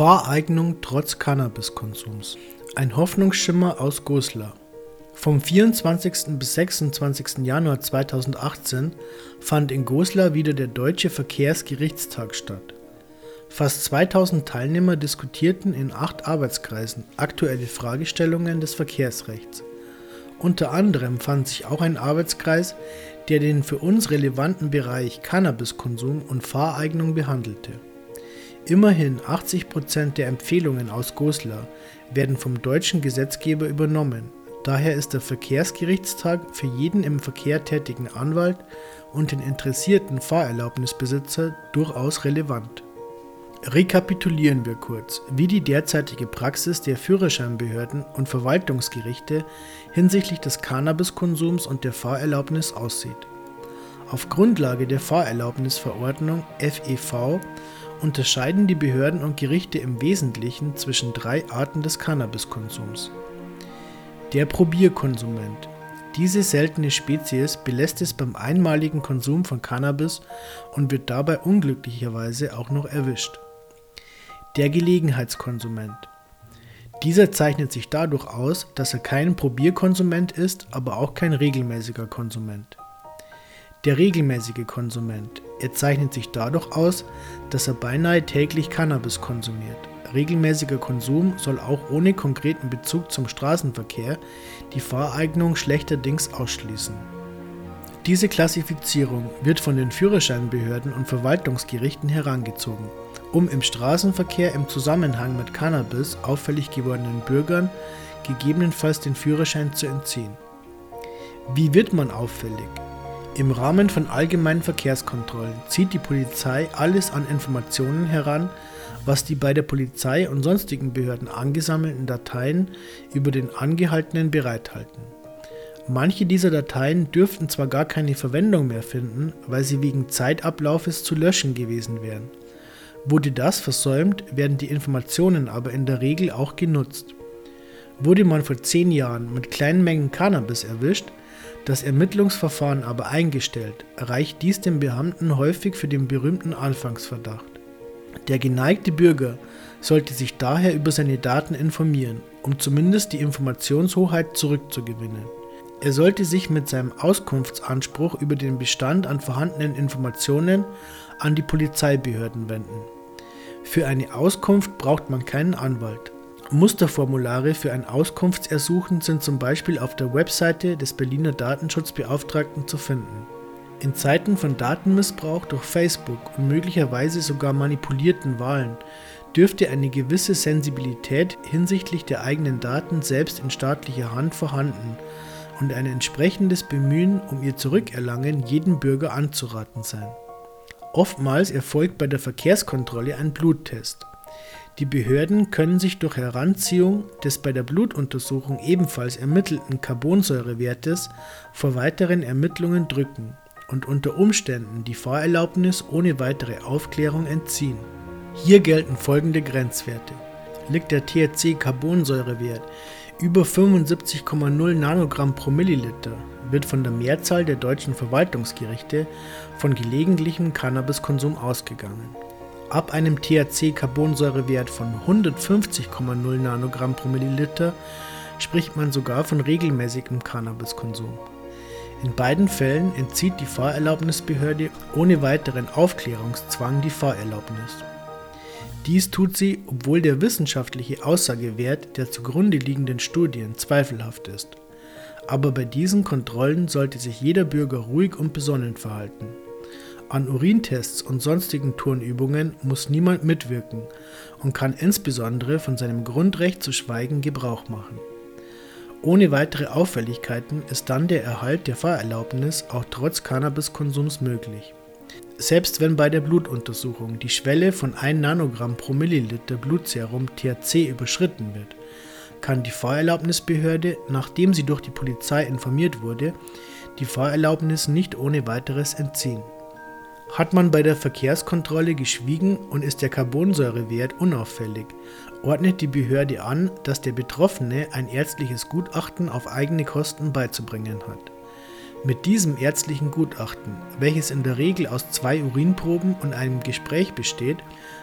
Fahreignung trotz Cannabiskonsums. Ein Hoffnungsschimmer aus Goslar. Vom 24. bis 26. Januar 2018 fand in Goslar wieder der Deutsche Verkehrsgerichtstag statt. Fast 2000 Teilnehmer diskutierten in acht Arbeitskreisen aktuelle Fragestellungen des Verkehrsrechts. Unter anderem fand sich auch ein Arbeitskreis, der den für uns relevanten Bereich Cannabiskonsum und Fahreignung behandelte. Immerhin 80 Prozent der Empfehlungen aus Goslar werden vom deutschen Gesetzgeber übernommen. Daher ist der Verkehrsgerichtstag für jeden im Verkehr tätigen Anwalt und den interessierten Fahrerlaubnisbesitzer durchaus relevant. Rekapitulieren wir kurz, wie die derzeitige Praxis der Führerscheinbehörden und Verwaltungsgerichte hinsichtlich des Cannabiskonsums und der Fahrerlaubnis aussieht. Auf Grundlage der Fahrerlaubnisverordnung FEV unterscheiden die Behörden und Gerichte im Wesentlichen zwischen drei Arten des Cannabiskonsums. Der Probierkonsument. Diese seltene Spezies belässt es beim einmaligen Konsum von Cannabis und wird dabei unglücklicherweise auch noch erwischt. Der Gelegenheitskonsument. Dieser zeichnet sich dadurch aus, dass er kein Probierkonsument ist, aber auch kein regelmäßiger Konsument. Der regelmäßige Konsument. Er zeichnet sich dadurch aus, dass er beinahe täglich Cannabis konsumiert. Regelmäßiger Konsum soll auch ohne konkreten Bezug zum Straßenverkehr die Fahreignung schlechterdings ausschließen. Diese Klassifizierung wird von den Führerscheinbehörden und Verwaltungsgerichten herangezogen, um im Straßenverkehr im Zusammenhang mit Cannabis auffällig gewordenen Bürgern gegebenenfalls den Führerschein zu entziehen. Wie wird man auffällig? Im Rahmen von allgemeinen Verkehrskontrollen zieht die Polizei alles an Informationen heran, was die bei der Polizei und sonstigen Behörden angesammelten Dateien über den Angehaltenen bereithalten. Manche dieser Dateien dürften zwar gar keine Verwendung mehr finden, weil sie wegen Zeitablaufes zu löschen gewesen wären. Wurde das versäumt, werden die Informationen aber in der Regel auch genutzt. Wurde man vor zehn Jahren mit kleinen Mengen Cannabis erwischt, das Ermittlungsverfahren aber eingestellt, reicht dies dem Beamten häufig für den berühmten Anfangsverdacht. Der geneigte Bürger sollte sich daher über seine Daten informieren, um zumindest die Informationshoheit zurückzugewinnen. Er sollte sich mit seinem Auskunftsanspruch über den Bestand an vorhandenen Informationen an die Polizeibehörden wenden. Für eine Auskunft braucht man keinen Anwalt. Musterformulare für ein Auskunftsersuchen sind zum Beispiel auf der Webseite des Berliner Datenschutzbeauftragten zu finden. In Zeiten von Datenmissbrauch durch Facebook und möglicherweise sogar manipulierten Wahlen dürfte eine gewisse Sensibilität hinsichtlich der eigenen Daten selbst in staatlicher Hand vorhanden und ein entsprechendes Bemühen um ihr Zurückerlangen jedem Bürger anzuraten sein. Oftmals erfolgt bei der Verkehrskontrolle ein Bluttest. Die Behörden können sich durch Heranziehung des bei der Blutuntersuchung ebenfalls ermittelten Carbonsäurewertes vor weiteren Ermittlungen drücken und unter Umständen die Fahrerlaubnis ohne weitere Aufklärung entziehen. Hier gelten folgende Grenzwerte. Liegt der THC-Carbonsäurewert über 75,0 Nanogramm pro Milliliter, wird von der Mehrzahl der deutschen Verwaltungsgerichte von gelegentlichem Cannabiskonsum ausgegangen. Ab einem THC-Carbonsäurewert von 150,0 Nanogramm pro Milliliter spricht man sogar von regelmäßigem Cannabiskonsum. In beiden Fällen entzieht die Fahrerlaubnisbehörde ohne weiteren Aufklärungszwang die Fahrerlaubnis. Dies tut sie, obwohl der wissenschaftliche Aussagewert der zugrunde liegenden Studien zweifelhaft ist. Aber bei diesen Kontrollen sollte sich jeder Bürger ruhig und besonnen verhalten. An Urintests und sonstigen Turnübungen muss niemand mitwirken und kann insbesondere von seinem Grundrecht zu schweigen Gebrauch machen. Ohne weitere Auffälligkeiten ist dann der Erhalt der Fahrerlaubnis auch trotz Cannabiskonsums möglich. Selbst wenn bei der Blutuntersuchung die Schwelle von 1 Nanogramm pro Milliliter Blutserum THC überschritten wird, kann die Fahrerlaubnisbehörde, nachdem sie durch die Polizei informiert wurde, die Fahrerlaubnis nicht ohne weiteres entziehen. Hat man bei der Verkehrskontrolle geschwiegen und ist der Carbonsäurewert unauffällig, ordnet die Behörde an, dass der Betroffene ein ärztliches Gutachten auf eigene Kosten beizubringen hat. Mit diesem ärztlichen Gutachten, welches in der Regel aus zwei Urinproben und einem Gespräch besteht,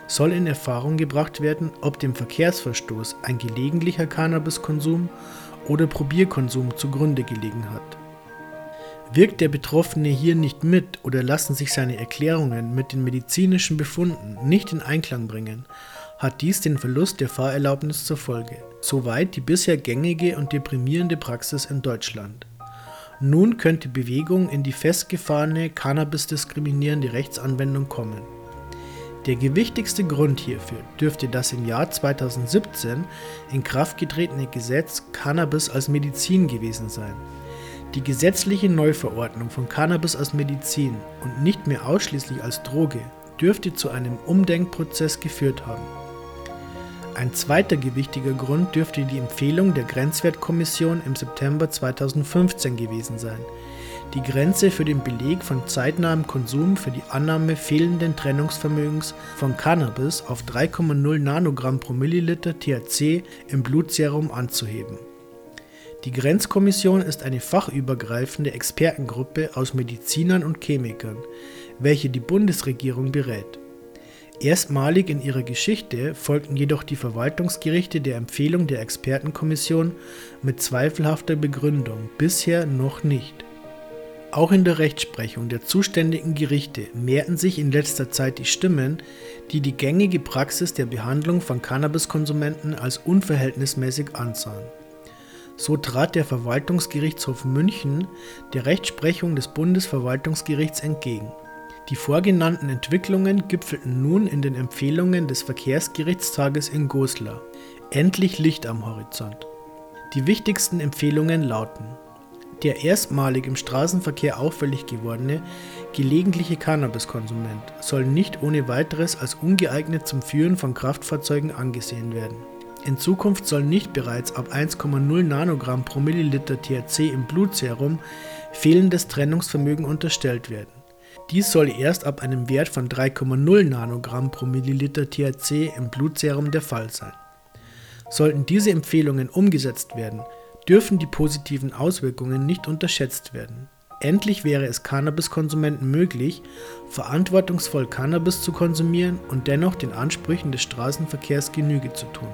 soll in Erfahrung gebracht werden, ob dem Verkehrsverstoß ein gelegentlicher Cannabiskonsum oder Probierkonsum zugrunde gelegen hat. Wirkt der Betroffene hier nicht mit oder lassen sich seine Erklärungen mit den medizinischen Befunden nicht in Einklang bringen, hat dies den Verlust der Fahrerlaubnis zur Folge. Soweit die bisher gängige und deprimierende Praxis in Deutschland. Nun könnte Bewegung in die festgefahrene Cannabis-diskriminierende Rechtsanwendung kommen. Der gewichtigste Grund hierfür dürfte das im Jahr 2017 in Kraft getretene Gesetz Cannabis als Medizin gewesen sein. Die gesetzliche Neuverordnung von Cannabis als Medizin und nicht mehr ausschließlich als Droge dürfte zu einem Umdenkprozess geführt haben. Ein zweiter gewichtiger Grund dürfte die Empfehlung der Grenzwertkommission im September 2015 gewesen sein, die Grenze für den Beleg von zeitnahem Konsum für die Annahme fehlenden Trennungsvermögens von Cannabis auf 3,0 Nanogramm pro Milliliter THC im Blutserum anzuheben. Die Grenzkommission ist eine fachübergreifende Expertengruppe aus Medizinern und Chemikern, welche die Bundesregierung berät. Erstmalig in ihrer Geschichte folgten jedoch die Verwaltungsgerichte der Empfehlung der Expertenkommission mit zweifelhafter Begründung bisher noch nicht. Auch in der Rechtsprechung der zuständigen Gerichte mehrten sich in letzter Zeit die Stimmen, die die gängige Praxis der Behandlung von Cannabiskonsumenten als unverhältnismäßig ansahen. So trat der Verwaltungsgerichtshof München der Rechtsprechung des Bundesverwaltungsgerichts entgegen die vorgenannten Entwicklungen gipfelten nun in den Empfehlungen des Verkehrsgerichtstages in Goslar. Endlich Licht am Horizont. Die wichtigsten Empfehlungen lauten: Der erstmalig im Straßenverkehr auffällig gewordene gelegentliche Cannabiskonsument soll nicht ohne weiteres als ungeeignet zum Führen von Kraftfahrzeugen angesehen werden. In Zukunft soll nicht bereits ab 1,0 Nanogramm pro Milliliter THC im Blutserum fehlendes Trennungsvermögen unterstellt werden. Dies soll erst ab einem Wert von 3,0 Nanogramm pro Milliliter THC im Blutserum der Fall sein. Sollten diese Empfehlungen umgesetzt werden, dürfen die positiven Auswirkungen nicht unterschätzt werden. Endlich wäre es Cannabiskonsumenten möglich, verantwortungsvoll Cannabis zu konsumieren und dennoch den Ansprüchen des Straßenverkehrs Genüge zu tun.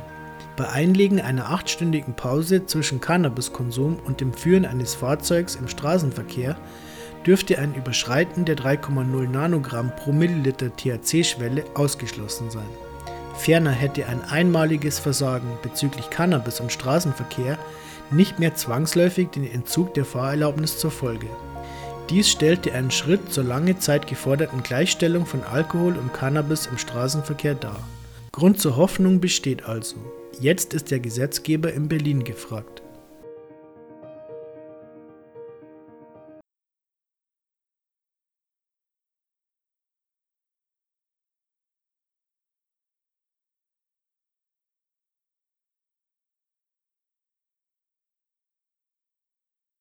Bei Einlegen einer achtstündigen Pause zwischen Cannabiskonsum und dem Führen eines Fahrzeugs im Straßenverkehr dürfte ein Überschreiten der 3,0 Nanogramm pro Milliliter THC-Schwelle ausgeschlossen sein. Ferner hätte ein einmaliges Versagen bezüglich Cannabis im Straßenverkehr nicht mehr zwangsläufig den Entzug der Fahrerlaubnis zur Folge. Dies stellte einen Schritt zur lange Zeit geforderten Gleichstellung von Alkohol und Cannabis im Straßenverkehr dar. Grund zur Hoffnung besteht also. Jetzt ist der Gesetzgeber in Berlin gefragt.